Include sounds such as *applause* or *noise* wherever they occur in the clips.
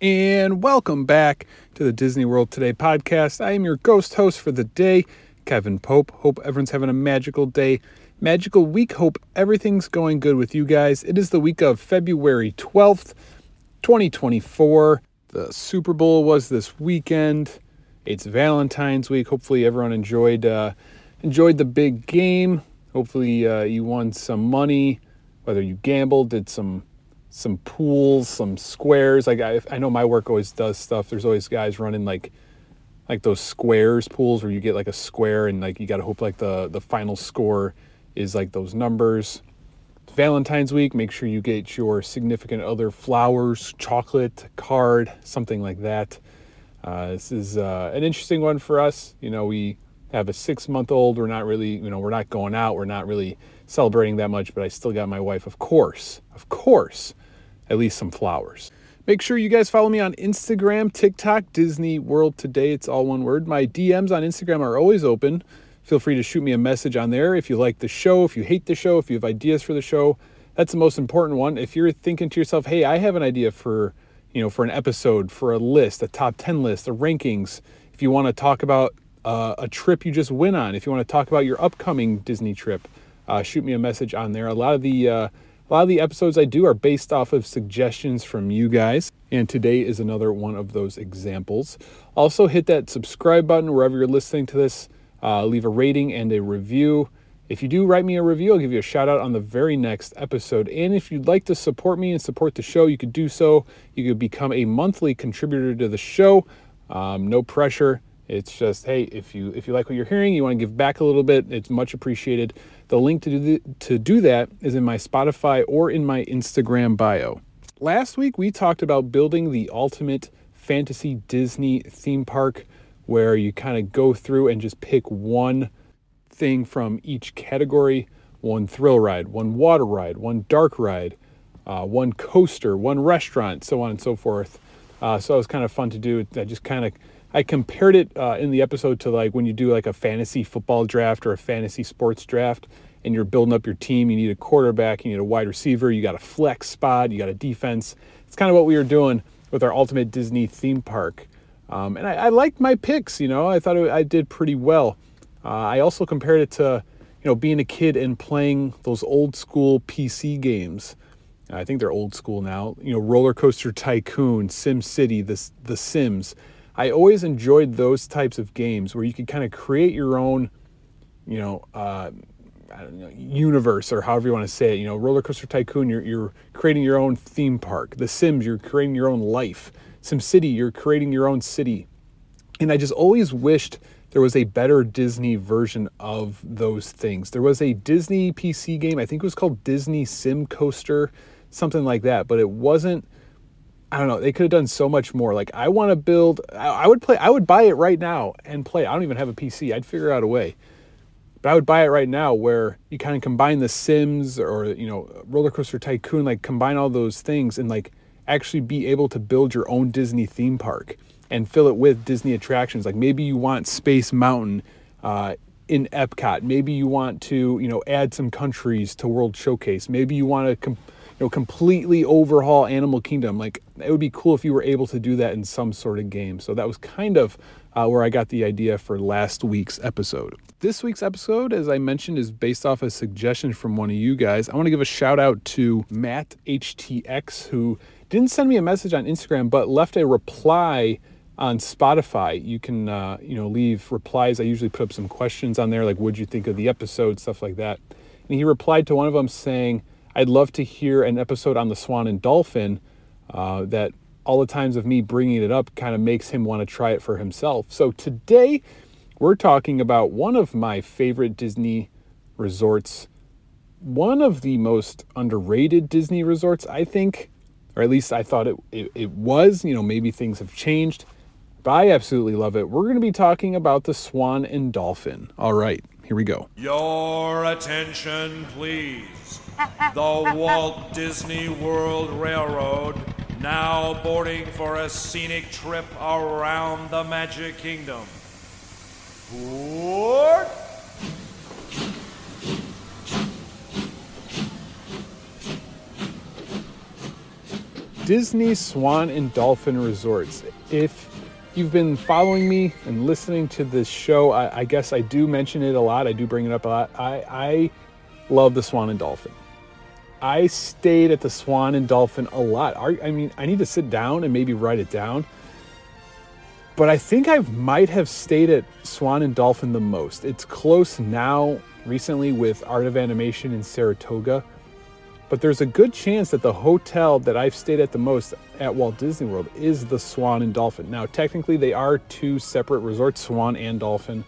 And welcome back to the Disney World Today podcast. I am your ghost host for the day, Kevin Pope. Hope everyone's having a magical day, magical week. Hope everything's going good with you guys. It is the week of February 12th, 2024. The Super Bowl was this weekend. It's Valentine's week. Hopefully everyone enjoyed uh, enjoyed the big game. Hopefully uh, you won some money, whether you gambled, did some some pools, some squares. Like I, I know my work always does stuff. There's always guys running like like those squares pools where you get like a square and like you got to hope like the the final score is like those numbers. Valentine's week, make sure you get your significant other flowers, chocolate, card, something like that. Uh, this is uh, an interesting one for us. You know, we have a six month old. We're not really, you know, we're not going out. We're not really celebrating that much, but I still got my wife, of course, of course, at least some flowers. Make sure you guys follow me on Instagram, TikTok, Disney World Today. It's all one word. My DMs on Instagram are always open. Feel free to shoot me a message on there if you like the show, if you hate the show, if you have ideas for the show. That's the most important one. If you're thinking to yourself, hey, I have an idea for, you know, for an episode, for a list, a top 10 list, the rankings, if you want to talk about uh, a trip you just went on, if you want to talk about your upcoming Disney trip, uh, shoot me a message on there. A lot of the uh, a lot of the episodes I do are based off of suggestions from you guys, and today is another one of those examples. Also, hit that subscribe button wherever you're listening to this. Uh, leave a rating and a review. If you do write me a review, I'll give you a shout out on the very next episode. And if you'd like to support me and support the show, you could do so. You could become a monthly contributor to the show. Um, no pressure. It's just, hey, if you if you like what you're hearing, you want to give back a little bit, it's much appreciated. The link to do, the, to do that is in my Spotify or in my Instagram bio. Last week, we talked about building the ultimate fantasy Disney theme park where you kind of go through and just pick one thing from each category one thrill ride, one water ride, one dark ride, uh, one coaster, one restaurant, so on and so forth. Uh, so it was kind of fun to do. I just kind of I compared it uh, in the episode to like when you do like a fantasy football draft or a fantasy sports draft and you're building up your team. You need a quarterback, you need a wide receiver, you got a flex spot, you got a defense. It's kind of what we were doing with our Ultimate Disney theme park. Um, and I, I, liked my picks, you know, I thought it, I did pretty well. Uh, I also compared it to, you know, being a kid and playing those old school PC games. I think they're old school now. You know, Roller Coaster Tycoon, Sim City, the, the Sims. I always enjoyed those types of games where you could kind of create your own, you know, uh, I don't know, universe or however you want to say it. You know, Roller Coaster Tycoon, you're, you're creating your own theme park. The Sims, you're creating your own life. Sim City, you're creating your own city. And I just always wished there was a better Disney version of those things. There was a Disney PC game, I think it was called Disney Sim Coaster, something like that, but it wasn't I don't know. They could have done so much more. Like I want to build. I, would play. I would buy it right now and play. I don't even have a PC. I'd figure out a way. But I would buy it right now where you kind of combine the Sims or you know Roller Coaster Tycoon, like combine all those things and like actually be able to build your own Disney theme park and fill it with Disney attractions. Like maybe you want Space Mountain uh, in Epcot. Maybe you want to you know add some countries to World Showcase. Maybe you want to. Com- know, completely overhaul Animal Kingdom. Like it would be cool if you were able to do that in some sort of game. So that was kind of uh, where I got the idea for last week's episode. This week's episode, as I mentioned, is based off a suggestion from one of you guys. I want to give a shout out to Matt HTX, who didn't send me a message on Instagram, but left a reply on Spotify. You can, uh, you know, leave replies. I usually put up some questions on there, like, "What'd you think of the episode?" Stuff like that. And he replied to one of them saying, I'd love to hear an episode on the Swan and Dolphin uh, that all the times of me bringing it up kind of makes him want to try it for himself. So today we're talking about one of my favorite Disney resorts, one of the most underrated Disney resorts, I think, or at least I thought it, it, it was. You know, maybe things have changed, but but I absolutely love it. We're going to be talking about the Swan and Dolphin. All right, here we go. Your attention, please. The Walt Disney World Railroad now boarding for a scenic trip around the Magic Kingdom. Board! Disney Swan and Dolphin Resorts. If you've been following me and listening to this show, I, I, guess I do mention it a lot. I do bring it up a lot. I, I love the Swan and Dolphin. I stayed at the Swan and Dolphin a lot. I mean, I need to sit down and maybe write it down. But I think I might have stayed at Swan and Dolphin the most. It's close now, recently, with Art of Animation in Saratoga but there's a good chance that the hotel that I've stayed at the most at Walt Disney World is the Swan and Dolphin. Now, technically, they are two separate resorts, Swan and Dolphin,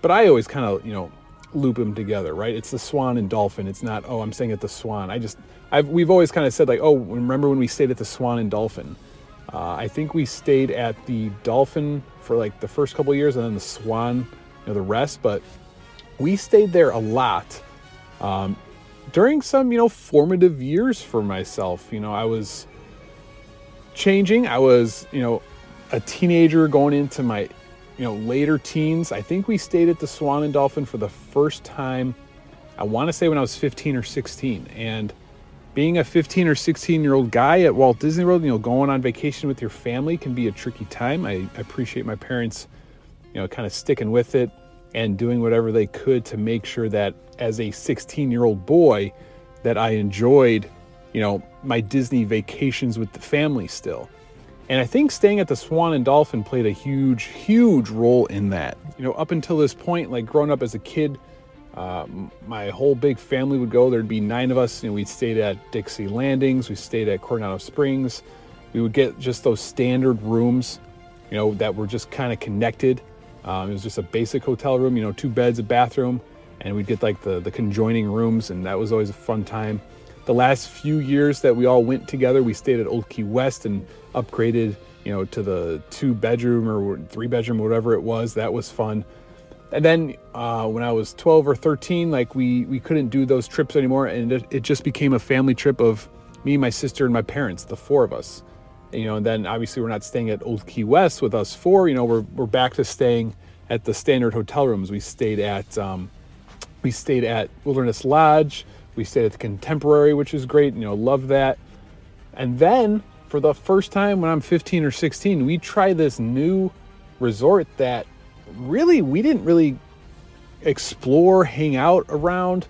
but I always kind of, you know, loop them together, right? It's the Swan and Dolphin. It's not, oh, I'm staying at the Swan. I just, I've, we've always kind of said, like, oh, remember when we stayed at the Swan and Dolphin? Uh, I think we stayed at the Dolphin for like the first couple years and then the Swan, you know, the rest, but we stayed there a lot. Um, during some, you know, formative years for myself. You know, I was changing. I was, you know, a teenager going into my, you know, later teens. I think we stayed at the Swan and Dolphin for the first time. I want to say when I was 15 or 16. And being a 15 or 16 year old guy at Walt Disney World, you know, going on vacation with your family can be a tricky time. I, I appreciate my parents, you know, kind of sticking with it and doing whatever they could to make sure that as a 16 year old boy that I enjoyed, you know, my Disney vacations with the family still. And I think staying at the Swan and Dolphin played a huge, huge role in that. You know, up until this point, like growing up as a kid, uh, my whole big family would go. There'd be nine of us. You know, we stayed at Dixie Landings, we stayed at Coronado Springs. We would get just those standard rooms, you know, that were just kind of connected. Um, it was just a basic hotel room, you know, two beds, a bathroom, and we'd get like the, the conjoining rooms, and that was always a fun time. The last few years that we all went together, we stayed at Old Key West and upgraded, you know, to the two bedroom or three bedroom, whatever it was. That was fun. And then uh, when I was 12 or 13, like we we couldn't do those trips anymore, and it, it just became a family trip of me, my sister, and my parents, the four of us. You know, and then obviously we're not staying at Old Key West with us four. You know, we're we're back to staying at the standard hotel rooms. We stayed at um, we stayed at Wilderness Lodge. We stayed at the Contemporary, which is great. You know, love that. And then for the first time when I'm 15 or 16, we try this new resort that really we didn't really explore, hang out around.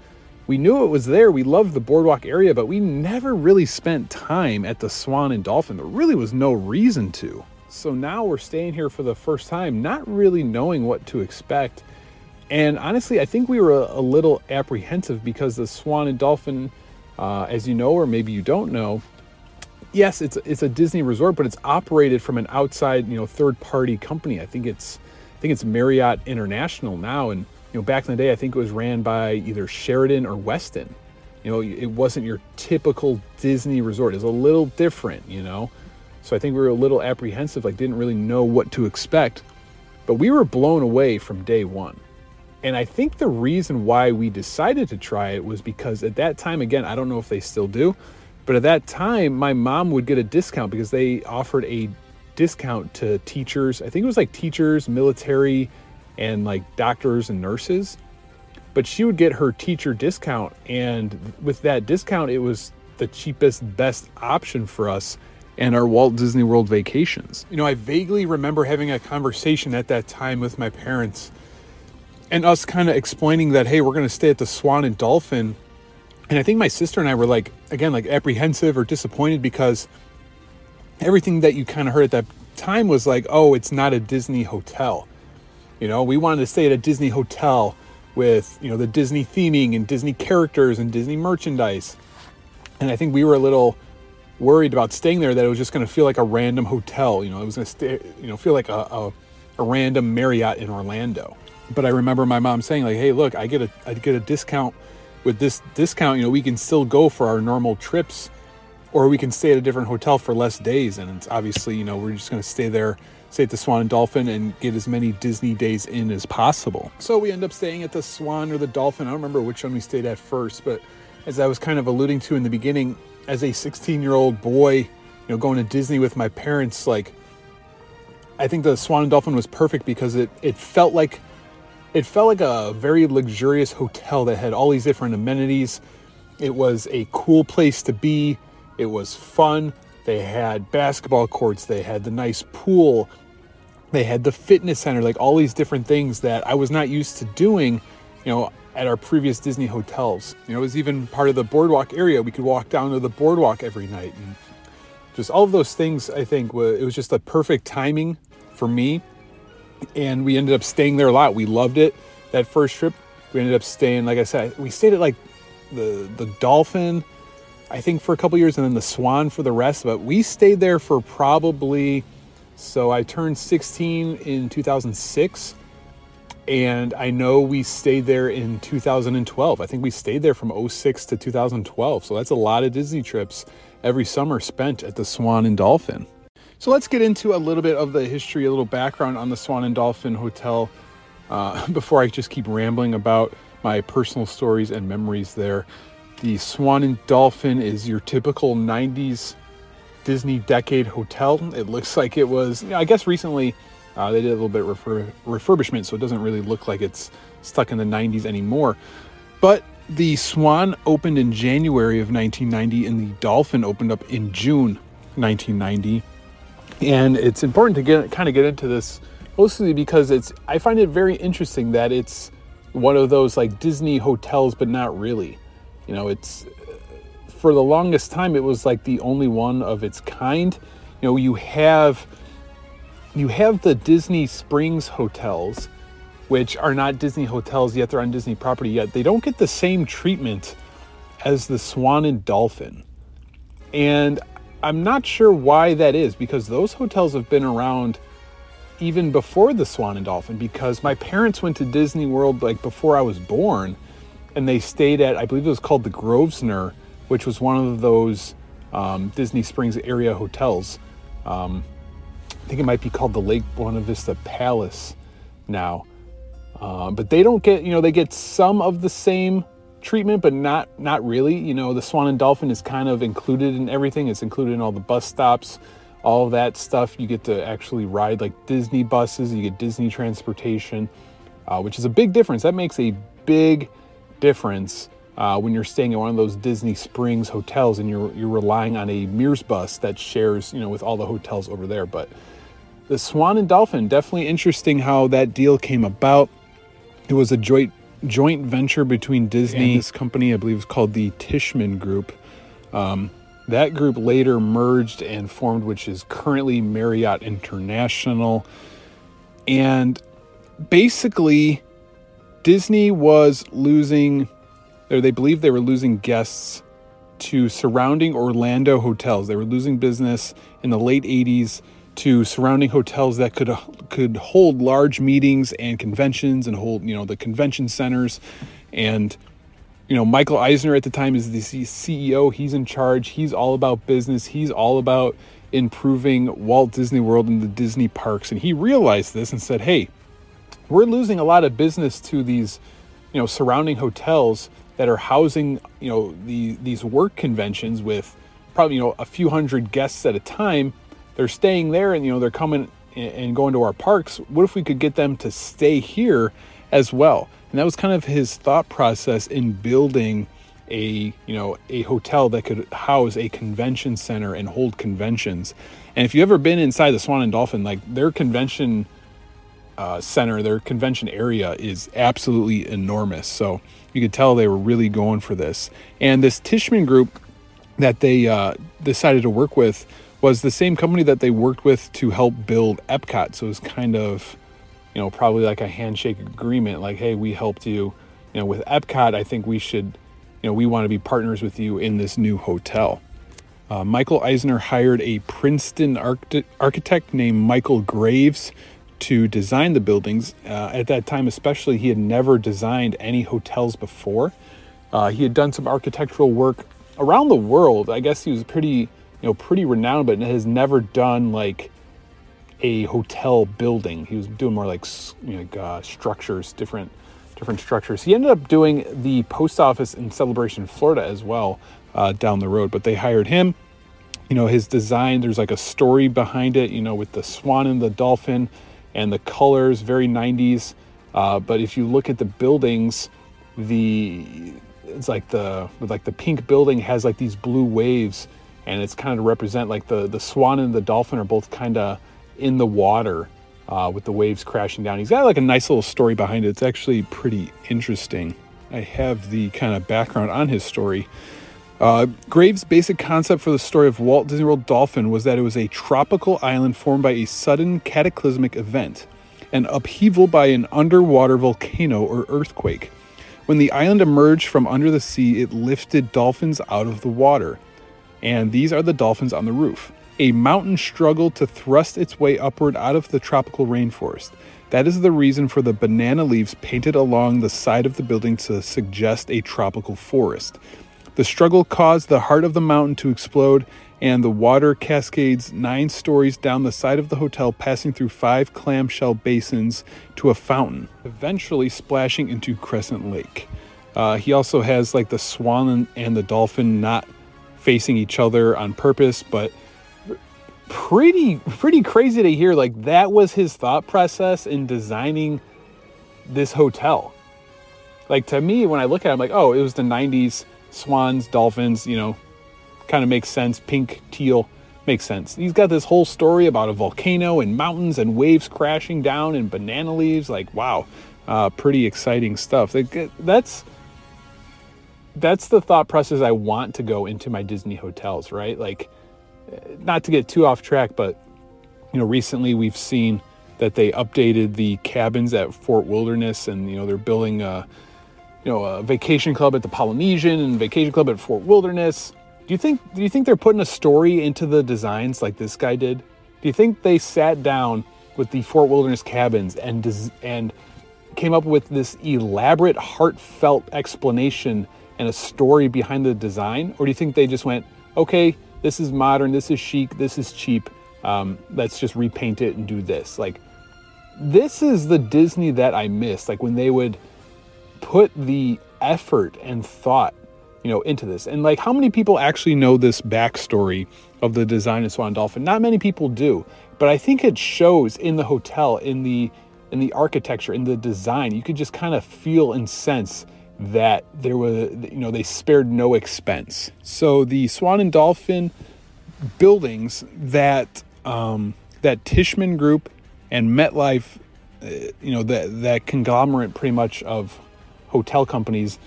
We knew it was there. We loved the boardwalk area, but we never really spent time at the Swan and Dolphin. There really was no reason to. So now we're staying here for the first time, not really knowing what to expect. And honestly, I think we were a, a little apprehensive because the Swan and Dolphin, uh, as you know, or maybe you don't know, yes, it's it's a Disney resort, but it's operated from an outside, you know, third party company. I think it's I think it's Marriott International now, and know, back in the day, I think it was ran by either Sheraton or Westin. You know, it wasn't your typical Disney resort. It's a little different, you know. So I think we were a little apprehensive, like didn't really know what to expect. But we were blown away from day one. And I think the reason why we decided to try it was because at that time, again, I don't know if they still do, but at that time, my mom would get a discount because they offered a discount to teachers. I think it was like teachers, military, and like doctors and nurses. But she would get her teacher discount. And with that discount, it was the cheapest, best option for us and our Walt Disney World vacations. You know, I vaguely remember having a conversation at that time with my parents and us kind of explaining that, hey, we're going to stay at the Swan and Dolphin. And I think my sister and I were like, again, like apprehensive or disappointed because everything that you kind of heard at that time was like, oh, it's not a Disney hotel. You know, we wanted to stay at a Disney hotel with, you know, the Disney theming and Disney characters and Disney merchandise. And I think we were a little worried about staying there that it was just going to feel like a random hotel. You know, it was going to stay, you know, feel like a, a, a random Marriott in Orlando but I remember my mom saying like, "Hey, look, I get a I get a discount with this discount. You know, we can still go for our normal trips, or we can stay at a different hotel for less days. And it's obviously, you know, we're just going to stay there stay at the Swan and Dolphin and get as many Disney days in as possible. So we end up staying at the Swan or the Dolphin. I don't remember which one we stayed at first, but as I was kind of alluding to in the beginning, as a 16 year old boy, you know, going to Disney with my parents, like, I think the Swan and Dolphin was perfect because it, it felt like it felt like a very luxurious hotel that had all these different amenities. It was a cool place to be. It was fun. They had basketball courts, they had the nice pool, they had the fitness center, like all these different things that I was not used to doing, you know, at our previous Disney hotels. You know, it was even part of the boardwalk area. We could walk down to the boardwalk every night and just all of those things. I think it was just a perfect timing for me. And we ended up staying there a lot. We loved it. That first trip, we ended up staying, like I said, we stayed at like the the Dolphin, I think for a couple years, and then the Swan for the rest. But we stayed there for probably. So I turned 16 in 2006 and I know we stayed there in 2012. I think we stayed there from 06 to 2012. So that's a lot of Disney trips every summer spent at the Swan and Dolphin. So let's get into a little bit of the history, a little background on the Swan and Dolphin Hotel uh, *laughs* before I just keep rambling about my personal stories and memories there. The Swan and Dolphin is your typical 90s Disney decade hotel. It looks like it was, I guess recently uh, they did a little bit of refur- refurbishment, so it doesn't really look like it's stuck in the 90s anymore. But the Swan opened in January of 1990, and the Dolphin opened up in June 1990. And it's important to get kind of get into this mostly because it's I find it very interesting that it's one of those like Disney hotels, but not really. You know, it's for the longest time it was like the only one of its kind. You know, you have you have the Disney Springs hotels, which are not Disney hotels yet, they're on Disney property yet. They don't get the same treatment as the Swan and Dolphin. And I'm not sure why that is because those hotels have been around even before the Swan and Dolphin because my parents went to Disney World like before I was born and they stayed at, I believe it was called the Grosvenor, which was one of those um, Disney Springs area hotels. Um, I think it might be called the Lake Buena Vista Palace now. Uh, but they don't get, you know, they get some of the same treatment, but not not really. You know, the Swan and Dolphin is kind of included in everything. It's included in all the bus stops, all that stuff. You get to actually ride like Disney buses. You get Disney transportation, uh, which is a big difference. That makes a big difference uh, when you're staying at one of those Disney Springs hotels and you're you're relying on a Mears bus that shares, you know, with all the hotels over there. But the Swan and Dolphin, definitely interesting how that deal came about. It was a joint joint venture between Disney and this company, I believe was called the Tishman Group. Um, that group later merged and formed, which is currently Marriott International. And basically, Disney was losing, or they believed they were losing guests to surrounding Orlando hotels. They were losing business in the late 80s to surrounding hotels that could could hold large meetings and conventions and hold you know the convention centers. And you know Michael Eisner at the time is the CEO he's in charge. He's all about business. He's all about improving Walt Disney World and the Disney parks. And he realized this and said hey we're losing a lot of business to these you know surrounding hotels that are housing you know the these work conventions with probably you know a few hundred guests at a time. They're staying there and you know they're coming and going to our parks. What if we could get them to stay here as well? And that was kind of his thought process in building a you know a hotel that could house a convention center and hold conventions. And if you've ever been inside the swan and dolphin like their convention uh, center their convention area is absolutely enormous so you could tell they were really going for this and this tishman group that they uh, decided to work with was the same company that they worked with to help build Epcot. So it was kind of, you know, probably like a handshake agreement like, hey, we helped you, you know, with Epcot. I think we should, you know, we want to be partners with you in this new hotel. Uh, Michael Eisner hired a Princeton architect named Michael Graves to design the buildings. Uh, at that time, especially, he had never designed any hotels before. Uh, he had done some architectural work around the world. I guess he was pretty you know, pretty renowned, but has never done like a hotel building. He was doing more like you know, like, uh, structures, different different structures. He ended up doing the post office in Celebration, Florida, as well uh, down the road. But they hired him. You know, his design. There's like a story behind it. You know, with the swan and the dolphin, and the colors, very 90s. Uh, but if you look at the buildings, the it's like the with like the pink building has like these blue waves, and it's kind of represent like the the swan and the dolphin are both kind of in the water uh, with the waves crashing down. He's got like a nice little story behind it. It's actually pretty interesting. I have the kind of background on his story. Uh, Graves' basic concept for the story of Walt Disney World Dolphin was that it was a tropical island formed by a sudden cataclysmic event, an upheaval by an underwater volcano or earthquake. When the island emerged from under the sea, it lifted dolphins out of the water. And these are the dolphins on the roof a mountain struggled to thrust its way upward out of the tropical rainforest. That is the reason for the banana leaves painted along the side of the building to suggest a tropical forest. The struggle caused the heart of the mountain to explode, and the water cascades nine stories down the side of the hotel, passing through five clamshell basins to a fountain, eventually splashing into Crescent Lake. Uh, he also has like the swan and the dolphin not facing each other on purpose, but pretty pretty crazy to hear like that was his thought process in designing this hotel like to me when i look at it i'm like oh it was the 90s swans dolphins you know kind of makes sense. Pink teal makes sense. He's got this whole story about a volcano and mountains and waves crashing down and banana leaves like wow uh, pretty exciting stuff. That's that's the thought process i want to go into my disney hotels right? Like not to get too off track, but you know, recently we've seen that they updated the cabins at Fort Wilderness, and you know they're building a you know a vacation club at the Polynesian and vacation club at Fort Wilderness. Do you think do you think they're putting a story into the designs like this guy did? Do you think they sat down with the Fort Wilderness cabins and and came up with this elaborate, heartfelt explanation and a story behind the design, or do you think they just went, okay, this is modern, this is chic, this is cheap. Um, let's just repaint it and do this. Like, this is the Disney that I miss. Like when they would put the effort and thought, you know, into this. And like, how many people actually know this backstory of the design of Swan and Dolphin? Not many people do, but I think it shows in the hotel, in the in the architecture, in the design. You could just kind of feel and sense that there was, you know, they spared no expense. So the Swan and Dolphin buildings that um, that Tishman Group and MetLife, uh, you know, that that conglomerate pretty much of hotel companies,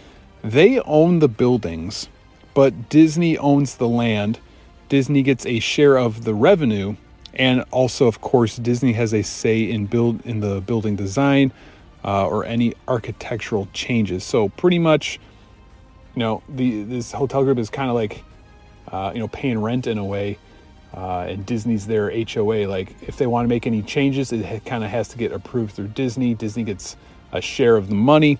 they own the buildings, but Disney owns the land. Disney gets a share of the revenue, and also, of course, Disney has a say in build in the building design uh, or any architectural changes. So pretty much, you know, the this hotel group is kind of like, uh, you know, paying rent in a way, uh, and Disney's their HOA. Like if they want to make any changes, it kind of has to get approved through Disney. Disney gets a share of the money,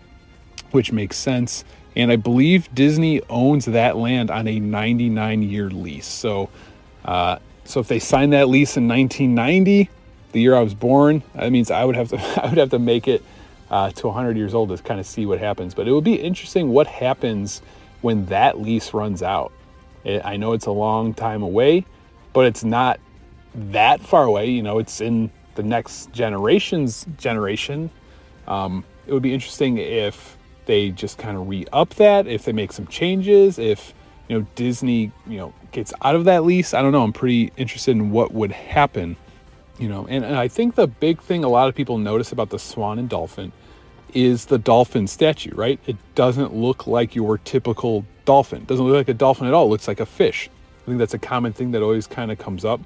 which makes sense. And I believe Disney owns that land on a 99 year lease. So, uh, so if they sign that lease in 1990, the year I was born, that means I would have to *laughs* I would have to make it uh, to 100 years old to kind of see what happens. But it would be interesting what happens when that lease runs out. It, I know it's a long time away, but it's not that far away. You know, it's in the next generation's generation. Um, it would be interesting if they just kind of re-up that, if they make some changes, if you know Disney, you know, gets out of that lease. I don't know. I'm pretty interested in what would happen. You know, and, and I think the big thing a lot of people notice about the swan and dolphin is the dolphin statue, right? It doesn't look like your typical dolphin. It doesn't look like a dolphin at all. It looks like a fish. I think that's a common thing that always kind of comes up.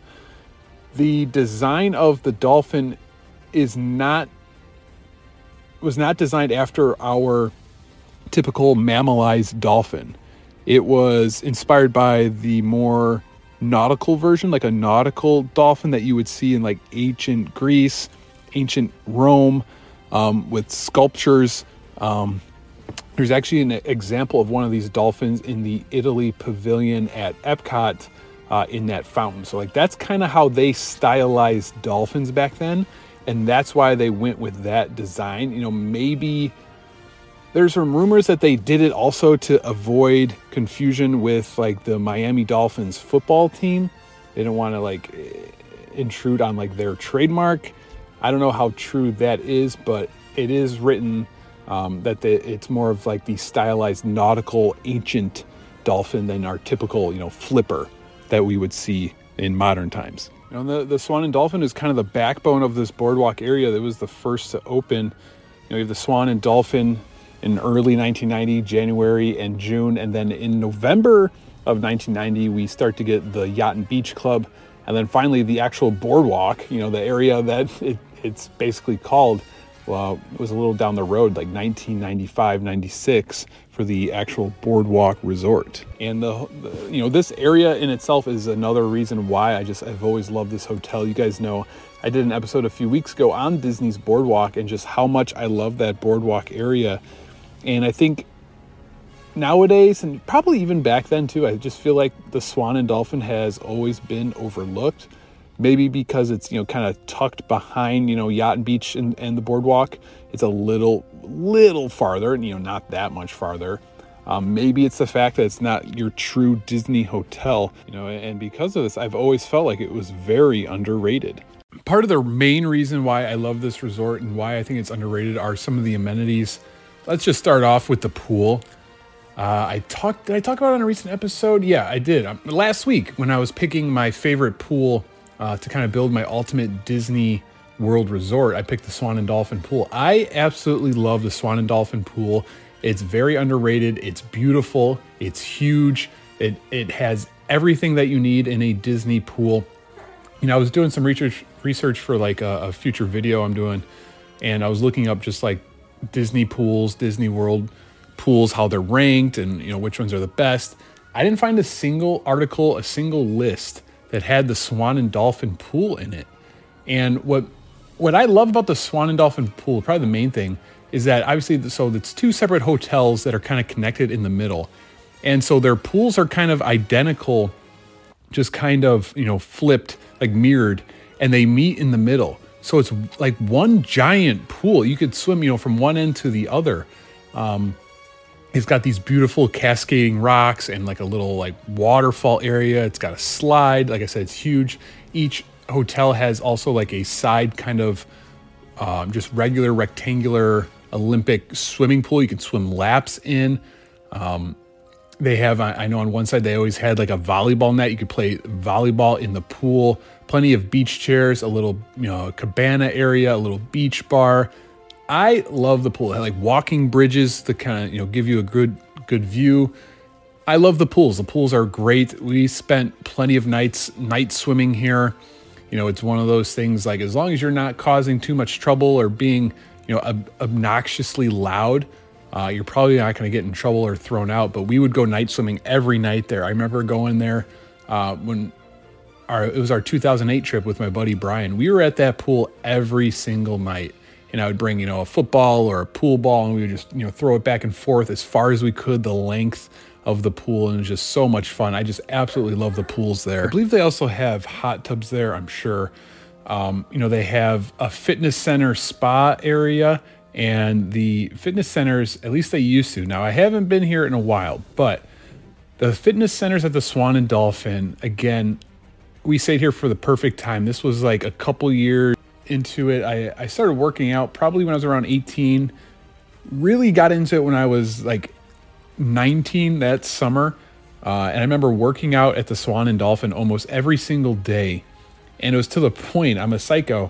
The design of the dolphin is not was not designed after our typical mammalized dolphin. It was inspired by the more nautical version, like a nautical dolphin that you would see in like ancient Greece, ancient Rome, um, with sculptures. Um, there's actually an example of one of these dolphins in the Italy pavilion at Epcot uh, in that fountain. So like that's kind of how they stylized dolphins back then, and that's why they went with that design. You know, maybe there's some rumors that they did it also to avoid confusion with like the Miami Dolphins football team. They didn't want to like intrude on like their trademark. I don't know how true that is, but it is written um, that the, it's more of like the stylized nautical ancient dolphin than our typical, you know, flipper that we would see in modern times. You know, the, the Swan and Dolphin is kind of the backbone of this boardwalk area that was the first to open. You know, you have the Swan and Dolphin in early 1990, January and June, and then in November of 1990, we start to get the Yacht and Beach Club, and then finally the actual boardwalk. You know, the area that *laughs* it, it's basically called well, it was a little down the road, like 1995, 96, for the actual boardwalk resort. And the, the, you know, this area in itself is another reason why I just I've always loved this hotel. You guys know I did an episode a few weeks ago on Disney's boardwalk and just how much I love that boardwalk area. And I think nowadays and probably even back then too, I just feel like the Swan and Dolphin has always been overlooked. Maybe because it's you know kind of tucked behind you know yacht and beach and, and the boardwalk it's a little little farther and you know not that much farther. Um, maybe it's the fact that it's not your true disney hotel you know and because of this i've always felt like it was very underrated. Part of the main reason why i love this resort and why i think it's underrated are some of the amenities let's just start off with the pool uh, I talked. Did I talk about it on a recent episode? Yeah, I did. Um, last week when I was picking my favorite pool uh, to kind of build my ultimate Disney World resort, I picked the Swan and Dolphin pool. I absolutely love the Swan and Dolphin pool. It's very underrated. It's beautiful. It's huge. It it has everything that you need in a Disney pool. You know, I was doing some research research for like a, a future video I'm doing, and I was looking up just like Disney pools, Disney World pools, how they're ranked, and you know which ones are the best. I didn't find a single article, a single list that had the Swan and Dolphin pool in it. And what what I love about the Swan and Dolphin pool, probably the main thing, is that obviously so it's two separate hotels that are kind of connected in the middle. And so their pools are kind of identical, just kind of, you know, flipped, like mirrored, and they meet in the middle. So it's like one giant pool. You could swim, you know, from one end to the other. Um, it's got these beautiful cascading rocks and like a little like waterfall area. It's got a slide. Like I said, it's huge. Each hotel has also like a side kind of um, just regular rectangular Olympic swimming pool. You can swim laps in. Um, they have, I know on one side, they always had like a volleyball net. You could play volleyball in the pool. Plenty of beach chairs, a little, you know, cabana area, a little beach bar. I love the pool. I like walking bridges to kind of you know give you a good good view. I love the pools. The pools are great. We spent plenty of nights night swimming here. You know, it's one of those things like as long as you're not causing too much trouble or being you know ob- obnoxiously loud, uh, you're probably not going to get in trouble or thrown out. But we would go night swimming every night there. I remember going there uh, when our it was our 2008 trip with my buddy Brian. We were at that pool every single night and I would bring, you know, a football or a pool ball and we would just, you know, throw it back and forth as far as we could the length of the pool and it was just so much fun. I just absolutely love the pools there. I believe they also have hot tubs there, I'm sure. Um, you know, they have a fitness center spa area and the fitness centers, at least they used to. Now, I haven't been here in a while, but the fitness centers at the Swan and Dolphin, again, we stayed here for the perfect time. This was like a couple years into it. I, I started working out probably when I was around 18. Really got into it when I was like 19 that summer. Uh, and I remember working out at the Swan and Dolphin almost every single day. And it was to the point, I'm a psycho.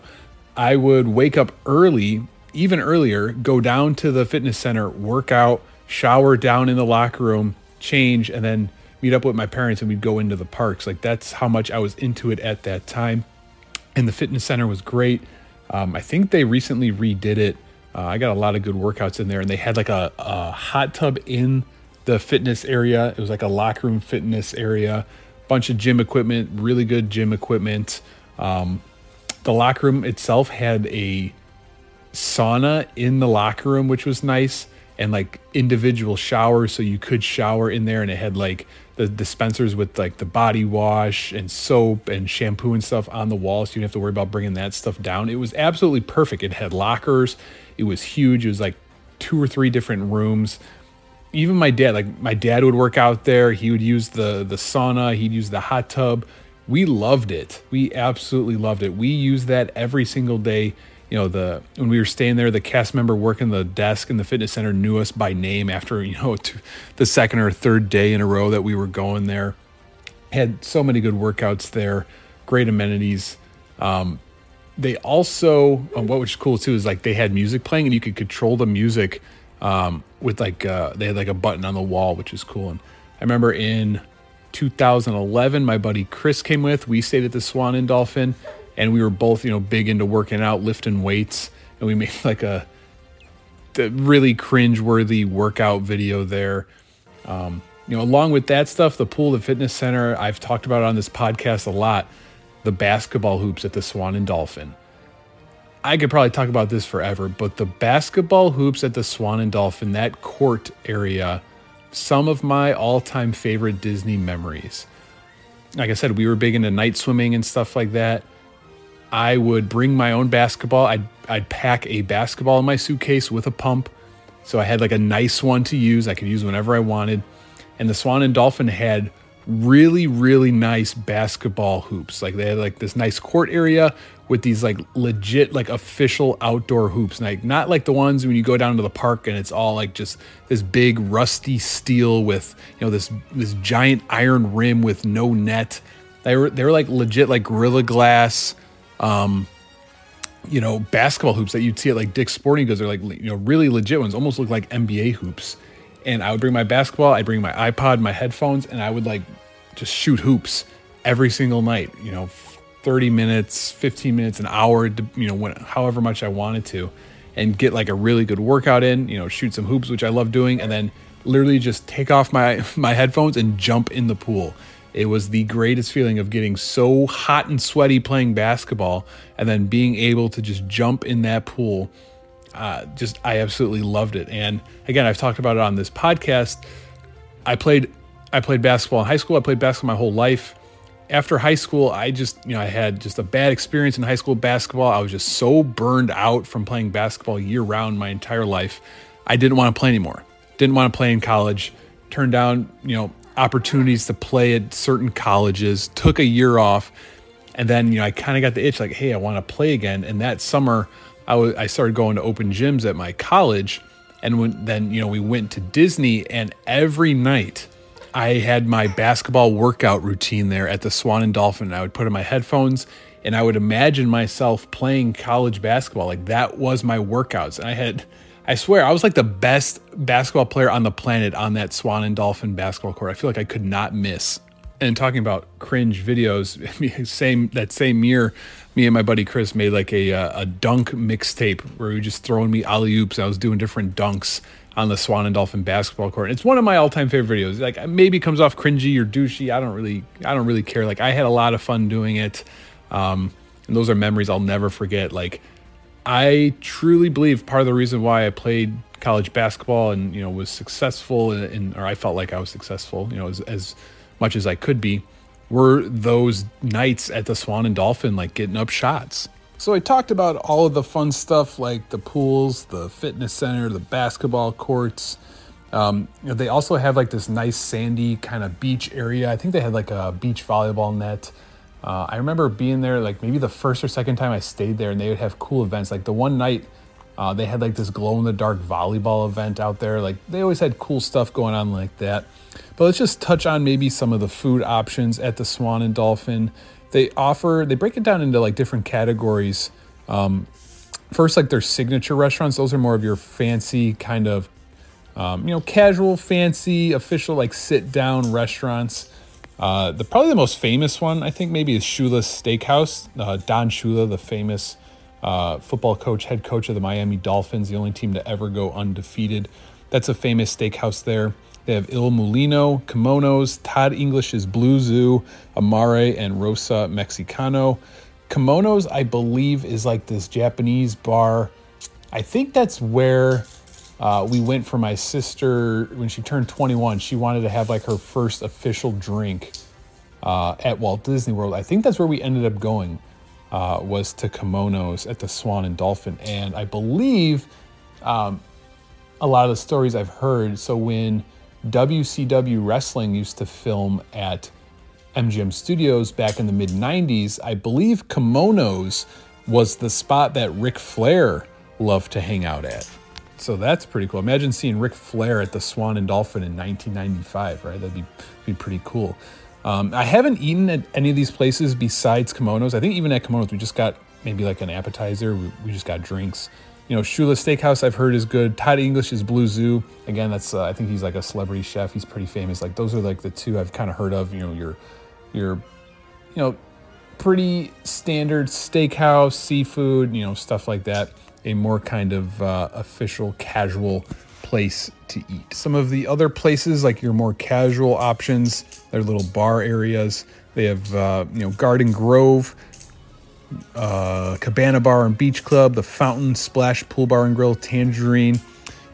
I would wake up early, even earlier, go down to the fitness center, work out, shower down in the locker room, change, and then meet up with my parents and we'd go into the parks. Like that's how much I was into it at that time and the fitness center was great. Um, I think they recently redid it. Uh, I got a lot of good workouts in there, and they had like a, a, hot tub in the fitness area. It was like a locker room fitness area, bunch of gym equipment, really good gym equipment. Um, the locker room itself had a sauna in the locker room, which was nice, and like individual showers, so you could shower in there, and it had like the dispensers with like the body wash and soap and shampoo and stuff on the wall, so you didn't have to worry about bringing that stuff down. It was absolutely perfect. It had lockers. It was huge. It was like two or three different rooms. Even my dad, like my dad would work out there. He would use the the sauna. He'd use the hot tub. We loved it. We absolutely loved it. We used that every single day you know the when we were staying there the cast member working the desk in the fitness center knew us by name after *laughs* you know the second or third day in a row that we were going there. Had so many good workouts there great amenities. Um, they also um, what was cool too is like they had music playing and you could control the music um, with like uh, they had like a button on the wall which is cool. And i remember in 2011 my buddy chris came with. We stayed at the swan and dolphin and we were both you know big into working out, lifting weights, and we made like a, really cringe-worthy workout video there. Um, you know, along with that stuff, the pool, the fitness center, I've talked about on this podcast a lot. The basketball hoops at the Swan and Dolphin. I could probably talk about this forever, but the basketball hoops at the Swan and Dolphin, that court area, some of my all-time favorite Disney memories. Like I said, we were big into night swimming and stuff like that. I would bring my own basketball. I'd, I'd pack a basketball in my suitcase with a pump. So I had like a nice one to use. I could use whenever I wanted. And the Swan and Dolphin had really, really nice basketball hoops. Like they had like this nice court area with these like legit, like official outdoor hoops. Like not like the ones when you go down to the park and it's all like just this big rusty steel with, you know, this this giant iron rim with no net. They were they were like legit like Gorilla Glass um, you know, basketball hoops that you'd see at like Dick's Sporting Goods. They're like, you know, really legit ones, almost look like NBA hoops. And I would bring my basketball, I'd bring my iPod, my headphones, and I would like just shoot hoops every single night, you know, 30 minutes, 15 minutes, an hour, you know, when, however much I wanted to, and get like a really good workout in, you know, shoot some hoops, which I love doing, and then literally just take off my, *laughs* my headphones and jump in the pool. It was the greatest feeling of getting so hot and sweaty playing basketball and then being able to just jump in that pool. Uh, just, I absolutely loved it. And again, I've talked about it on this podcast. I played, I played basketball in high school. I played basketball my whole life. After high school, I just, you know, I had just a bad experience in high school basketball. I was just so burned out from playing basketball year round my entire life. I didn't want to play anymore. Didn't want to play in college. Turned down, you know, opportunities to play at certain colleges, took a year off, and then you know I kind of got the itch like, hey, I want to play again. And that summer, I, w- I started going to open gyms at my college, and when, then you know we went to Disney, and every night I had my basketball workout routine there at the Swan and Dolphin. I would put in my headphones and I would imagine myself playing college basketball. Like that was my workouts, and I had I swear, I was like the best basketball player on the planet on that Swan and Dolphin basketball court. I feel like I could not miss. And talking about cringe videos, *laughs* same that same year, me and my buddy Chris made like a uh, a dunk mixtape where we were just throwing me alley oops. I was doing different dunks on the Swan and Dolphin basketball court. It's one of my all time favorite videos. Like maybe comes off cringy or douchey. I don't really I don't really care. Like I had a lot of fun doing it. Um, and those are memories I'll never forget. Like I truly believe part of the reason why I played college basketball and you know was successful in or I felt like I was successful, you know, as, as much as I could be, were those nights at the Swan and Dolphin, like getting up shots. So I talked about all of the fun stuff like the pools, the fitness center, the basketball courts. Um, you know, they also have like this nice sandy kind of beach area. I think they had like a beach volleyball net. Uh, I remember being there like maybe the first or second time I stayed there, and they would have cool events. Like the one night, uh, they had like this glow in the dark volleyball event out there. Like they always had cool stuff going on like that. But let's just touch on maybe some of the food options at the Swan and Dolphin. They offer, they break it down into like different categories. Um, first, like their signature restaurants, those are more of your fancy kind of, um, you know, casual, fancy, official, like sit down restaurants. Uh, the probably the most famous one I think maybe is Shula's Steakhouse. Uh, Don Shula, the famous uh, football coach, head coach of the Miami Dolphins, the only team to ever go undefeated. That's a famous steakhouse there. They have Il Mulino, Kimonos, Todd English's Blue Zoo, Amare, and Rosa Mexicano. Kimonos, I believe, is like this Japanese bar. I think that's where uh, we went for my sister when she turned 21. She wanted to have like her first official drink uh, at Walt Disney World. I think that's where we ended up going. Uh, was to kimonos at the Swan and Dolphin, and I believe um, a lot of the stories I've heard. So when WCW Wrestling used to film at MGM Studios back in the mid 90s, I believe kimonos was the spot that Ric Flair loved to hang out at. So that's pretty cool. Imagine seeing Ric Flair at the Swan and Dolphin in 1995, right? That'd be, be pretty cool. Um, I haven't eaten at any of these places besides kimonos. I think even at kimonos, we just got maybe like an appetizer. We, we just got drinks. You know, Shula Steakhouse I've heard is good. Todd English is Blue Zoo. Again, that's uh, I think he's like a celebrity chef. He's pretty famous. Like those are like the two I've kind of heard of. You know, your your you know pretty standard steakhouse, seafood, you know, stuff like that. A more kind of uh, official, casual place to eat. Some of the other places, like your more casual options, they're little bar areas. They have, uh, you know, Garden Grove, uh, Cabana Bar and Beach Club, the Fountain Splash Pool Bar and Grill, Tangerine.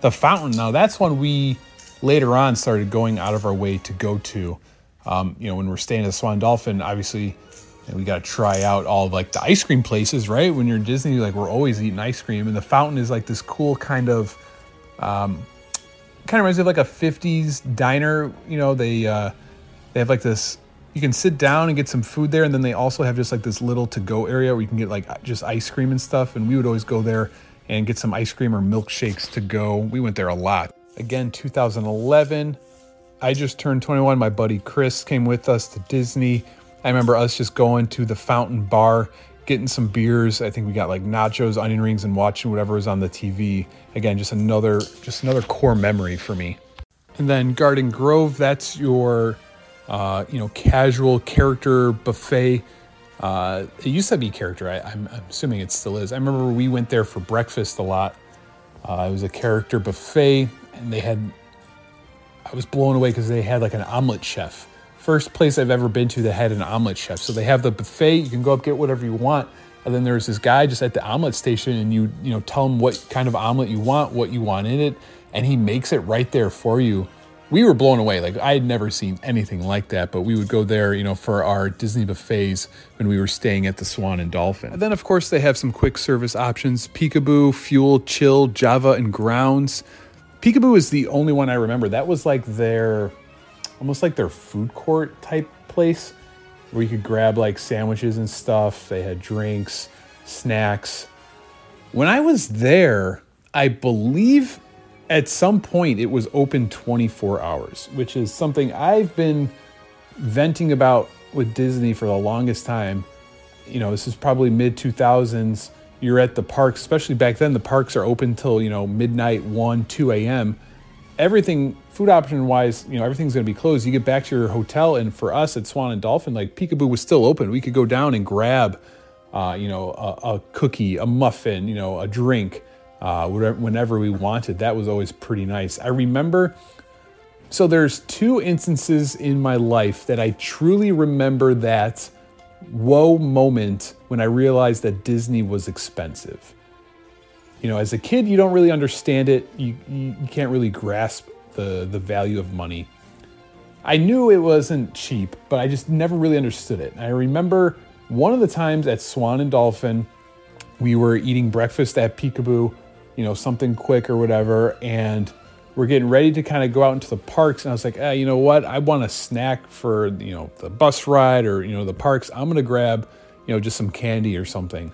The Fountain, now that's one we later on started going out of our way to go to. Um, you know, when we're staying at the Swan Dolphin, obviously know, we got to try out all of, like the ice cream places, right? When you're in Disney, like we're always eating ice cream, and the Fountain is like this cool kind of, um, kind of reminds me of like a '50s diner. You know, they uh, they have like this you can sit down and get some food there. And then they also have just like this little to go area where you can get like just ice cream and stuff. And we would always go there and get some ice cream or milkshakes to go. We went there a lot. Again 2011 i just turned 21 my buddy chris came with us to disney i remember us just going to the fountain bar getting some beers i think we got like nachos onion rings and watching whatever was on the tv again just another just another core memory for me and then garden grove that's your uh, you know, casual character buffet. Uh, it used to be character. I, am assuming it still is. I remember we went there for breakfast a lot. Uh, it was a character buffet, and they had. I was blown away because they had like an omelet chef. First place I've ever been to that had an omelet chef. So they have the buffet. You can go up get whatever you want, and then there's this guy just at the omelet station, and you you know tell him what kind of omelet you want, what you want in it, and he makes it right there for you we were blown away. Like I had never seen anything like that, but we would go there, you know, for our Disney buffets when we were staying at the Swan and Dolphin. And then of course they have some quick service options, Picabu, Fuel, Chill, Java and Grounds. Picabu is the only one I remember. That was like their almost like their food court type place where you could grab like sandwiches and stuff. They had drinks, snacks. When I was there, I believe at some point it was open 24 hours, which is something I've been venting about with Disney for the longest time. You know, this is probably mid 2000s. You're at the parks, especially back then, the parks are open till, you know, midnight, 1, 2 a.m. Everything, food option wise, you know, everything's going to be closed. You get back to your hotel, and for us at Swan and Dolphin, like Picabu was still open. We could go down and grab, uh, you know, a, a cookie, a muffin, you know, a drink uh, whenever we wanted. That was always pretty nice. I remember. So there's two instances in my life that I truly remember that whoa moment when I realized that Disney was expensive. You know, as a kid, you don't really understand it. You, you, you can't really grasp the, the value of money. I knew it wasn't cheap, but I just never really understood it. I remember one of the times at Swan and Dolphin, we were eating breakfast at Picabu you know, something quick or whatever. And we're getting ready to kind of go out into the parks. And I was like, eh, you know what? I want a snack for, you know, the bus ride or, you know, the parks. I'm going to grab, you know, just some candy or something.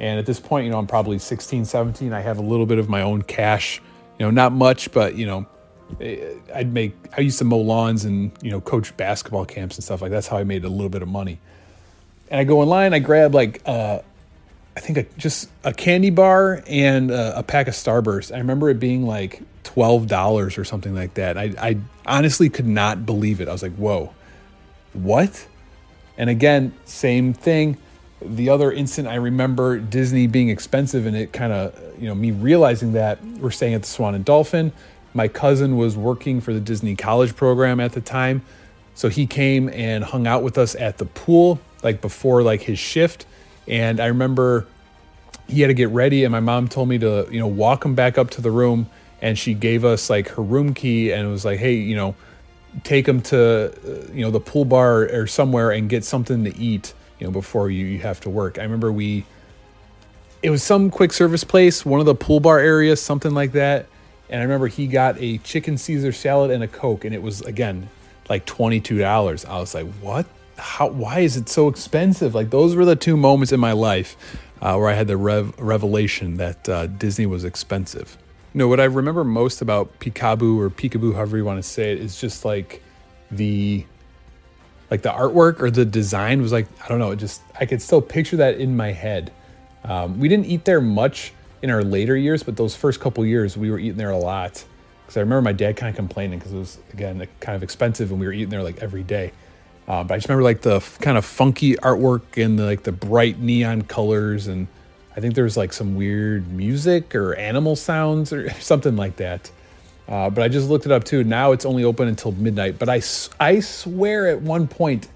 And at this point, you know, I'm probably 16, 17. I have a little bit of my own cash, you know, not much, but, you know, eh, I'd make, I used to mow lawns and, you know, coach basketball camps and stuff like that's how I made a little bit of money. And I go in line, I grab like uh, I think a, just a candy bar and a, a, pack of Starburst. I remember it being like twelve dollars or something like that. I, I honestly could not believe it. I was like, "Whoa, what?" And again, same thing. The other instant I remember Disney being expensive and it kind of, you know, me realizing that we're staying at the Swan and Dolphin. My cousin was working for the Disney College program at the time. So he came and hung out with us at the pool like before like his shift and I remember he had to get ready, and my mom told me to, you know, walk him back up to the room and she gave us like her room key and it was like, hey, you know, take him to uh, you know the pool bar or somewhere and get something to eat, you know, before you, you have to work. I remember we it was some quick service place, one of the pool bar areas, something like that. And I remember he got a chicken Caesar salad and a Coke, and it was again like $22. I was like, what? How, why is it so expensive? Like, those were the two moments in my life uh, where I had the rev- revelation that uh, Disney was expensive. You know, what I remember most about Picabu or Peekaboo, however you want to say it, is just like the like the artwork or the design was like I don't know, it just I could still picture that in my head. Um, we didn't eat there much in our later years, but those first couple years we were eating there a lot. Because I remember my dad kind of complaining because it was again kind of expensive and we were eating there like every day. Uh, but I just remember like the f- kind of funky artwork and the, like the bright neon colors and I think there was like some weird music or animal sounds or *laughs* something like that. Uh, but I just looked it up too. Now it's only open until midnight. But I, I swear at one point,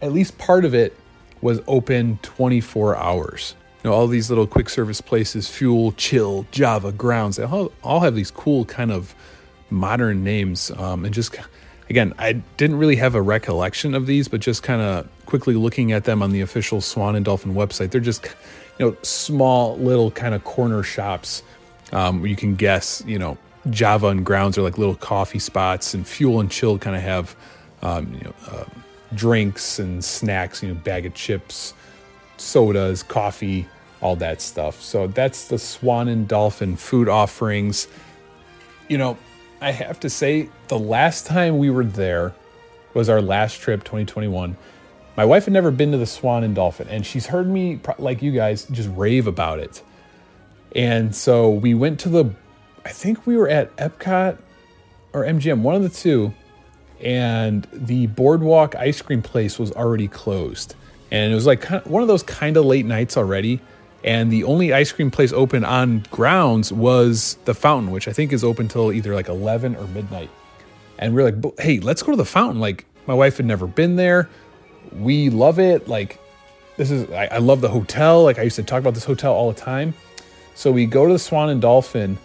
at least part of it was open 24 hours you know, all these little quick service places, Fuel, Chill, Java, Grounds, they all, all have these cool kind of modern names. Um, and just, again, I didn't really have a recollection of these, but just kind of quickly looking at them on the official Swan and Dolphin website, they're just, you know, small little kind of corner shops um, where you can guess, you know, Java and Grounds are like little coffee spots, and Fuel and Chill kind of have, um, you know, uh, drinks and snacks, you know, bag of chips sodas, coffee, all that stuff. So that's the Swan and Dolphin food offerings. You know, I have to say, the last time we were there was our last trip, 2021. My wife had never been to the Swan and Dolphin, and she's heard me, like you guys, just rave about it. And so we went to the, I think we were at Epcot or MGM, one of the two, and the Boardwalk ice cream place was already closed and it was like one of those kind of late nights already. And the only ice cream place open on grounds was the fountain, which I think is open till either like 11 or midnight. And we're like, hey, let's go to the fountain. Like, my wife had never been there. We love it. Like, this is, I, I love the hotel. Like, I used to talk about this hotel all the time. So we go to the Swan and Dolphin.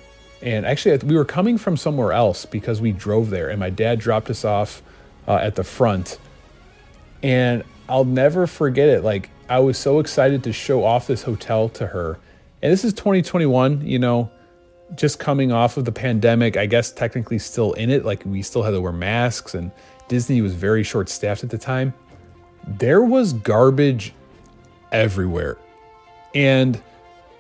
And actually, we were coming from somewhere else because we drove there. And my dad dropped us off uh, at the front. And I'll never forget it. Like I was so excited to show off this hotel to her. And this is 2021, you know, just coming off of the pandemic, I guess technically still in it. Like we still had to wear masks and Disney was very short staffed at the time. There was garbage everywhere. And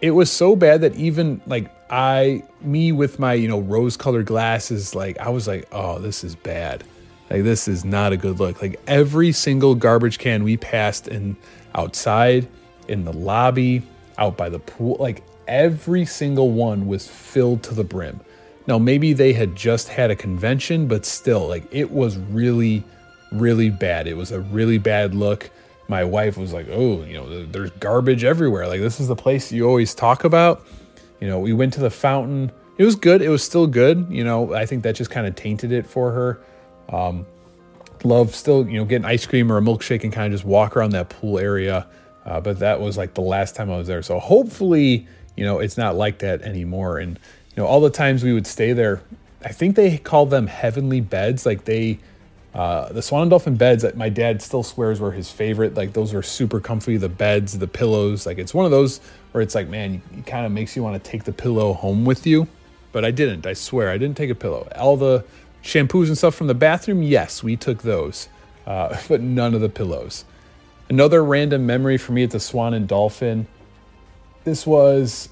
it was so bad that even like I, me with my, you know, rose colored glasses, like I was like, oh, this is bad. Like this is not a good look. Like every single garbage can we passed in outside, in the lobby, out by the pool, like every single one was filled to the brim. Now maybe they had just had a convention, but still, like it was really, really bad. It was a really bad look. My wife was like, "Oh, you know, there's garbage everywhere. Like this is the place you always talk about." You know, we went to the fountain. It was good. It was still good. You know, I think that just kind of tainted it for her. Um, love still, you know, getting ice cream or a milkshake and kind of just walk around that pool area. Uh, but that was like the last time I was there. So hopefully, you know, it's not like that anymore. And, you know, all the times we would stay there, I think they call them heavenly beds. Like they, uh, the Swan and Dolphin beds that my dad still swears were his favorite. Like those were super comfy. The beds, the pillows. Like it's one of those where it's like, man, it kind of makes you want to take the pillow home with you. But I didn't. I swear, I didn't take a pillow. All the Shampoos and stuff from the bathroom, yes, we took those, uh, *laughs* but none of the pillows. Another random memory for me at the Swan and Dolphin. This was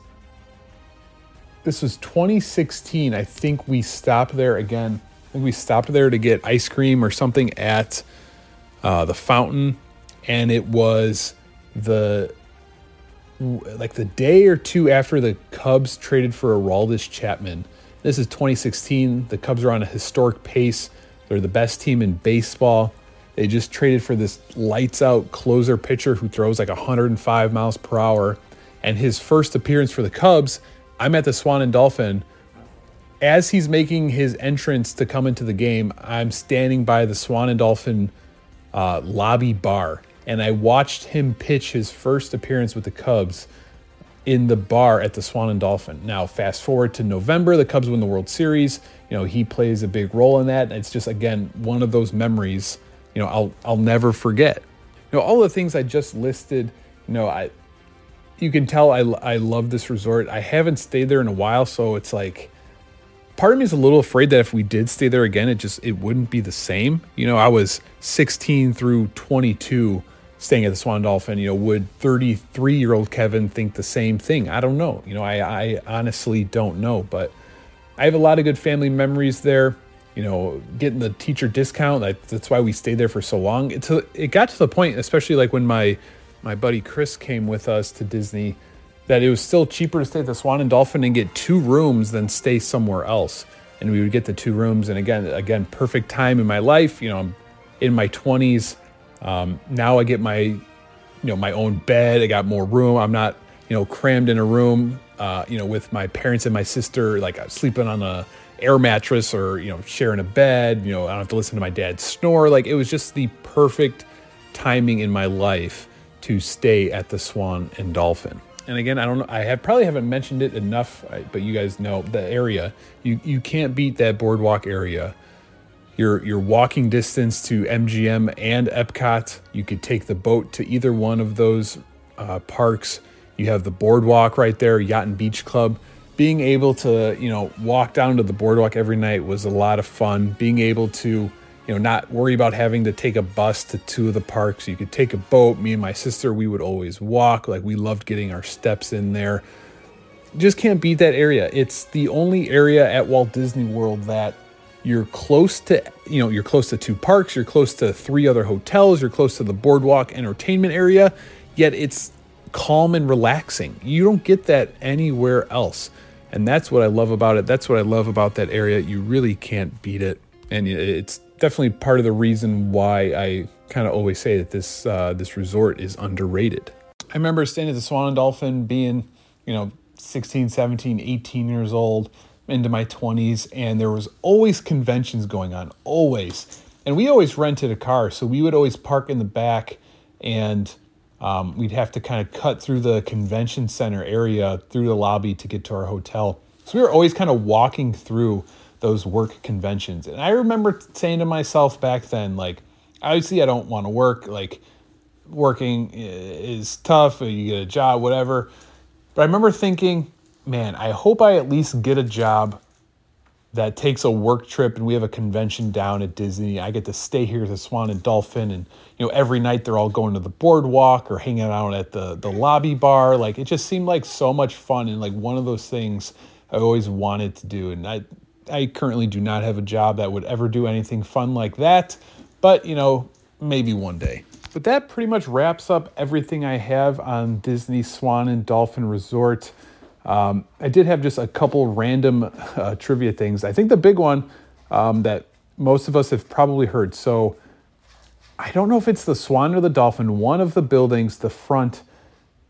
this was 2016. I think we stopped there again. We stopped there to get ice cream or something at uh, the fountain, and it was the like the day or two after the Cubs traded for Aroldis Chapman. This is 2016. The Cubs are on a historic pace. They're the best team in baseball. They just traded for this lights out closer pitcher who throws like 105 miles per hour. And his first appearance for the Cubs, I'm at the Swan and Dolphin. As he's making his entrance to come into the game, I'm standing by the Swan and Dolphin uh, lobby bar. And I watched him pitch his first appearance with the Cubs in the bar at the Swan and Dolphin. Now, fast forward to November, the Cubs win the World Series. You know, he plays a big role in that. It's just again one of those memories. You know, I'll I'll never forget. You know, all the things I just listed. You know, I you can tell I I love this resort. I haven't stayed there in a while, so it's like part of me is a little afraid that if we did stay there again, it just it wouldn't be the same. You know, I was 16 through 22 staying at the Swan Dolphin, you know, would 33 year old Kevin think the same thing? I don't know. You know, I, I honestly don't know, but I have a lot of good family memories there. You know, getting the teacher discount, like, that's why we stayed there for so long. It, it got to the point, especially like when my, my buddy Chris came with us to Disney, that it was still cheaper to stay at the Swan and Dolphin and get two rooms than stay somewhere else. And we would get the two rooms. And again, again, perfect time in my life. You know, I'm in my 20s um, now I get my, you know, my own bed. I got more room. I'm not, you know, crammed in a room, uh, you know, with my parents and my sister, like sleeping on a air mattress or you know sharing a bed. You know, I don't have to listen to my dad snore. Like it was just the perfect timing in my life to stay at the Swan and Dolphin. And again, I don't know. I have probably haven't mentioned it enough, but you guys know the area. You you can't beat that boardwalk area your your walking distance to MGM and Epcot. You could take the boat to either one of those uh, parks. You have the boardwalk right there, Yacht and Beach Club. Being able to you know walk down to the boardwalk every night was a lot of fun. Being able to you know not worry about having to take a bus to two of the parks. You could take a boat. Me and my sister, we would always walk. Like we loved getting our steps in there. Just can't beat that area. It's the only area at Walt Disney World that you're close to you know you're close to two parks you're close to three other hotels you're close to the boardwalk entertainment area yet it's calm and relaxing you don't get that anywhere else and that's what i love about it that's what i love about that area you really can't beat it and it's definitely part of the reason why i kind of always say that this uh, this resort is underrated i remember staying at the swan and dolphin being you know 16 17 18 years old into my 20s, and there was always conventions going on, always. And we always rented a car, so we would always park in the back, and um, we'd have to kind of cut through the convention center area through the lobby to get to our hotel. So we were always kind of walking through those work conventions. And I remember saying to myself back then, like, obviously I don't want to work, like, working is tough, uh, you get a job, whatever. But I remember thinking, man, I hope I at least get a job that takes a work trip and we have a convention down at Disney. I get to stay here at the Swan and Dolphin and you know every night they're all going to the boardwalk or hanging out at the the lobby bar. Like it just seemed like so much fun and like one of those things I always wanted to do and I I currently do not have a job that would ever do anything fun like that, but you know, maybe one day. But that pretty much wraps up everything I have on Disney Swan and Dolphin Resort. Um, I did have just a couple random uh, trivia things. I think the big one um, that most of us have probably heard. So I don't know if it's the Swan or the Dolphin. One of the buildings, the front,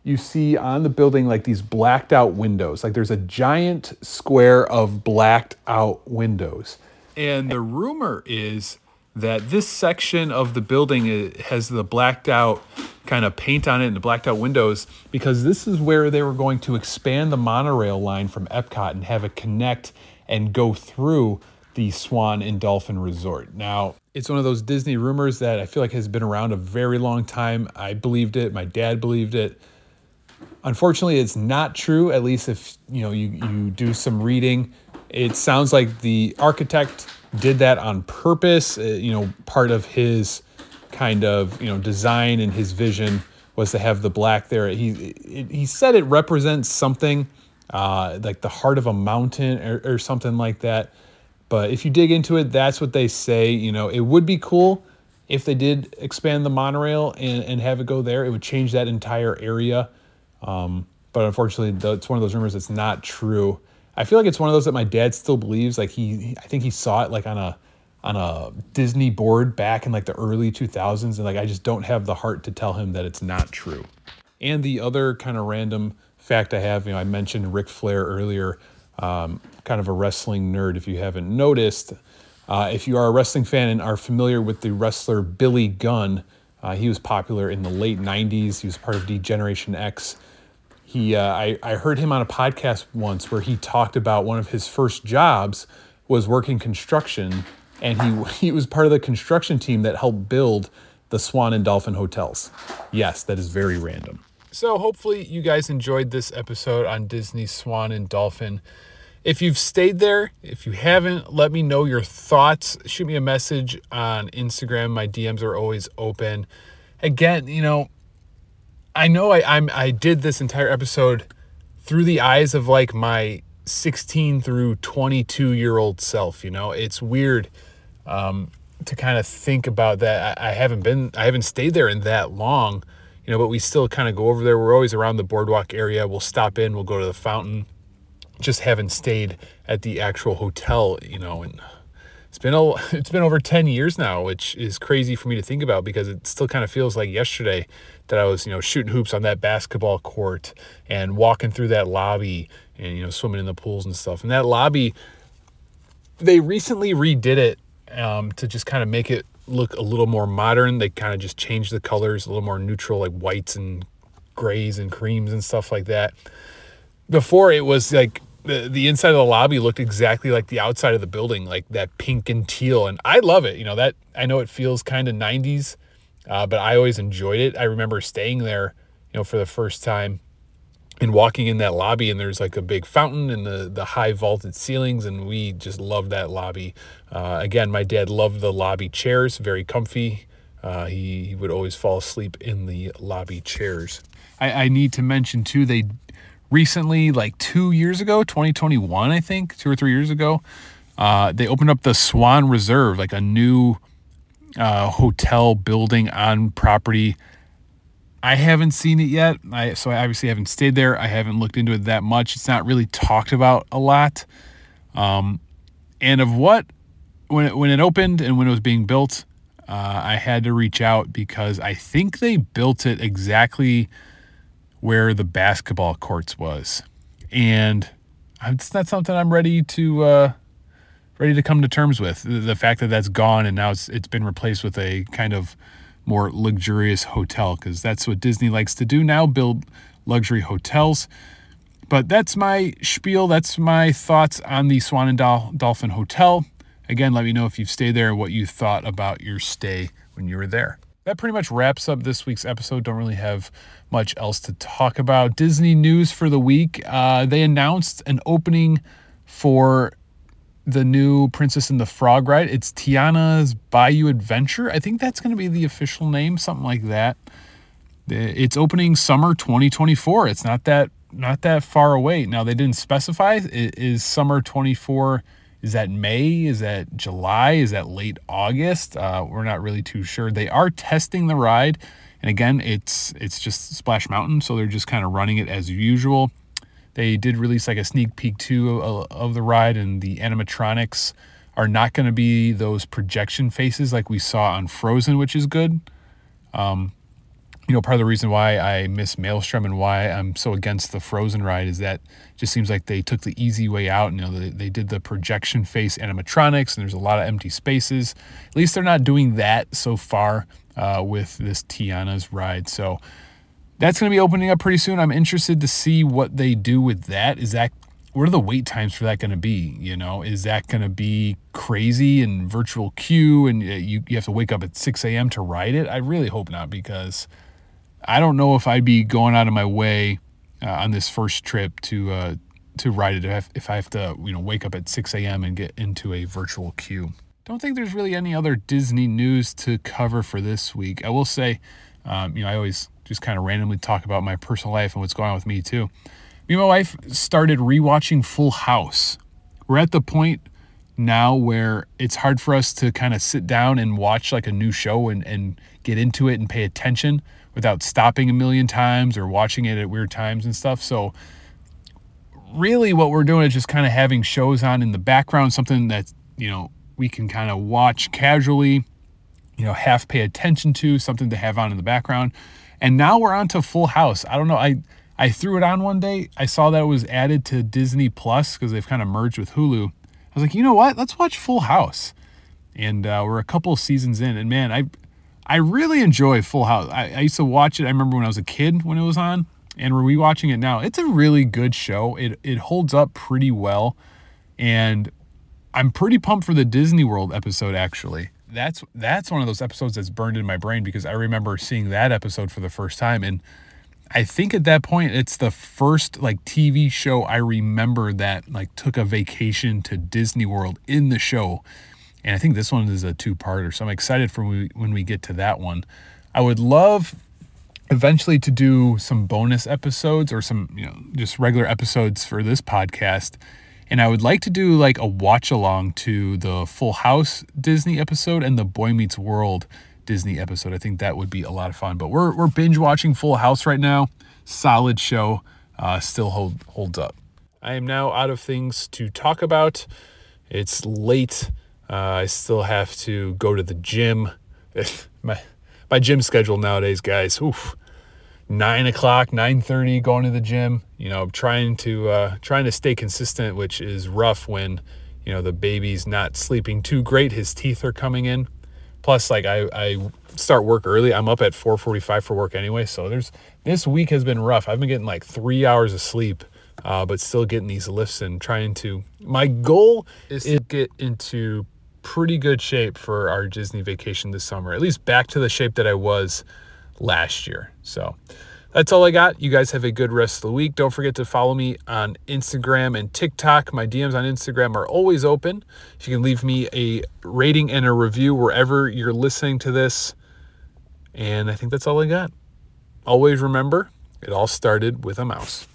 you see on the building like these blacked out windows. Like there's a giant square of blacked out windows. And the rumor is that this section of the building eh, has the blacked out kind of paint on it and the blacked out windows because this is where they were going to expand the monorail line from Epcot and have it connect and go through the Swan and Dolphin Resort. Now, it's one of those Disney rumors that I feel like has been around a very long time. I believed it, my dad believed it. Unfortunately, it's not true, at least if you know you, you do some reading. It sounds like the architect did that on purpose. Uh, you know, part of his kind of you know design and his vision was to have the black there. He he said it represents something uh, like the heart of a mountain or, or something like that. But if you dig into it, that's what they say. You know, it would be cool if they did expand the monorail and, and have it go there. It would change that entire area. Um, but unfortunately, it's one of those rumors that's not true. I feel like it's one of those that my dad still believes. Like he, I think he saw it like on a on a Disney board back in like the early 2000s, and like I just don't have the heart to tell him that it's not true. And the other kind of random fact I have, you know, I mentioned Ric Flair earlier, um, kind of a wrestling nerd. If you haven't noticed, uh, if you are a wrestling fan and are familiar with the wrestler Billy Gunn, uh, he was popular in the late 90s. He was part of D Generation X He, uh, I, I heard him on a podcast once where he talked about one of his first jobs was working construction, and he *laughs* he was part of the construction team that helped build the Swan and Dolphin hotels. Yes, that is very random. So hopefully you guys enjoyed this episode on Disney Swan and Dolphin. If you've stayed there, if you haven't, let me know your thoughts. Shoot me a message on Instagram. My DMs are always open. Again, you know, I know I, I'm I did this entire episode through the eyes of like my 16 through 22 year old self. You know, it's weird um, to kind of think about that. I, I haven't been, I haven't stayed there in that long, you know, but we still kind of go over there. We're always around the boardwalk area. We'll stop in, we'll go to the fountain. Just haven't stayed at the actual hotel, you know, and it's been *laughs* it's been over 10 years now, which is crazy for me to think about because it still kind of feels like yesterday that I was, you know, shooting hoops on that basketball court and walking through that lobby and, you know, swimming in the pools and stuff. And that lobby, they recently redid it um, to just kind of make it look a little more modern. They kind of just changed the colors, a little more neutral, like whites and grays and creams and stuff like that. Before it was like the, the inside of the lobby looked exactly like the outside of the building, like that pink and teal. And I love it. You know, that I know it feels kind of 90s uh, but I always enjoyed it. I remember staying there, you know, for the first time and walking in that lobby and there's like a big fountain and the, the high vaulted ceilings and we just loved that lobby. Uh, again, my dad loved the lobby chairs, very comfy. Uh, he, he would always fall asleep in the lobby chairs. I, I need to mention too, they recently, like two years ago, 2021, I think, two or three years ago, uh, they opened up the Swan Reserve, like a new uh, hotel building on property. I haven't seen it yet. I so I obviously haven't stayed there. I haven't looked into it that much. It's not really talked about a lot. Um, and of what when it, when it opened and when it was being built, uh, I had to reach out because I think they built it exactly where the basketball courts was, and it's not something I'm ready to uh, ready to come to terms with. The fact that that's gone and now it's, it's been replaced with a kind of more luxurious hotel because that's what Disney likes to do now build luxury hotels. But that's my spiel. That's my thoughts on the Swan and Dol- Dolphin Hotel. Again, let me know if you've stayed there and what you thought about your stay when you were there. That pretty much wraps up this week's episode. Don't really have much else to talk about. Disney news for the week. Uh, they announced an opening for the new Princess and the Frog ride. It's Tiana's Bayou Adventure. I think that's going to be the official name, something like that. It's opening summer 2024. It's not that not that far away. Now they didn't specify. Is summer 24? Is that May? Is that July? Is that late August? Uh, we're not really too sure. They are testing the ride, and again, it's it's just Splash Mountain, so they're just kind of running it as usual. They did release like a sneak peek too of the ride, and the animatronics are not going to be those projection faces like we saw on Frozen, which is good. Um, you know, part of the reason why I miss Maelstrom and why I'm so against the Frozen ride is that just seems like they took the easy way out. You know, they, they did the projection face animatronics, and there's a lot of empty spaces. At least they're not doing that so far uh, with this Tiana's ride. So that's going to be opening up pretty soon. I'm interested to see what they do with that. Is that what are the wait times for that going to be? You know, is that going to be crazy and virtual queue and uh, you, you have to wake up at 6 a.m. to ride it? I really hope not because I don't know if I'd be going out of my way uh, on this first trip to uh, to ride it if, if I have to you know wake up at 6 a.m. and get into a virtual queue. Don't think there's really any other Disney news to cover for this week. I will say, um, you know, I always just kind of randomly talk about my personal life and what's going on with me too. Me and my wife started rewatching Full House. We're at the point now where it's hard for us to kind of sit down and watch like a new show and, and get into it and pay attention without stopping a million times or watching it at weird times and stuff. So really what we're doing is just kind of having shows on in the background, something that, you know, we can kind of watch casually, you know, half pay attention to, something to have on in the background. And now we're on to Full House. I don't know. I I threw it on one day. I saw that it was added to Disney Plus because they've kind of merged with Hulu. I was like, you know what? Let's watch Full House. And uh, we're a couple seasons in, and man, I I really enjoy Full House. I, I, used to watch it. I remember when I was a kid when it was on. and we're rewatching it now. It's a really good show. It it holds up pretty well, and I'm pretty pumped for the Disney World episode. Actually, that's that's one of those episodes that's burned in my brain because I remember seeing that episode for the first time, and I think at that point it's the first like TV show I remember that like took a vacation to Disney World in the show. And I think this one is a two-parter, so I'm excited for when we, get to that one. I would love eventually to do some bonus episodes or some, you know, just regular episodes for this podcast. And I would like to do like a watch along to the Full House Disney episode and the Boy Meets World Disney episode. I think that would be a lot of fun. But we're, we're binge watching Full House right now. Solid show. Uh, still hold, holds up. I am now out of things to talk about. It's late. Uh, I still have to go to the gym. *laughs* my my gym schedule nowadays, guys. Oof, nine o'clock, nine thirty, going to the gym. You know, trying to uh, trying to stay consistent, which is rough when you know the baby's not sleeping too great. His teeth are coming in. Plus, like I, I start work early. I'm up at 4:45 for work anyway. So there's this week has been rough. I've been getting like three hours of sleep, uh, but still getting these lifts and trying to. My goal is to get into pretty good shape for our Disney vacation this summer, at least back to the shape that I was last year. So that's all I got. You guys have a good rest of the week. Don't forget to follow me on Instagram and TikTok. My DMs on Instagram are always open. If you can leave me a rating and a review wherever you're listening to this. And I think that's all I got. Always remember, it all started with a mouse.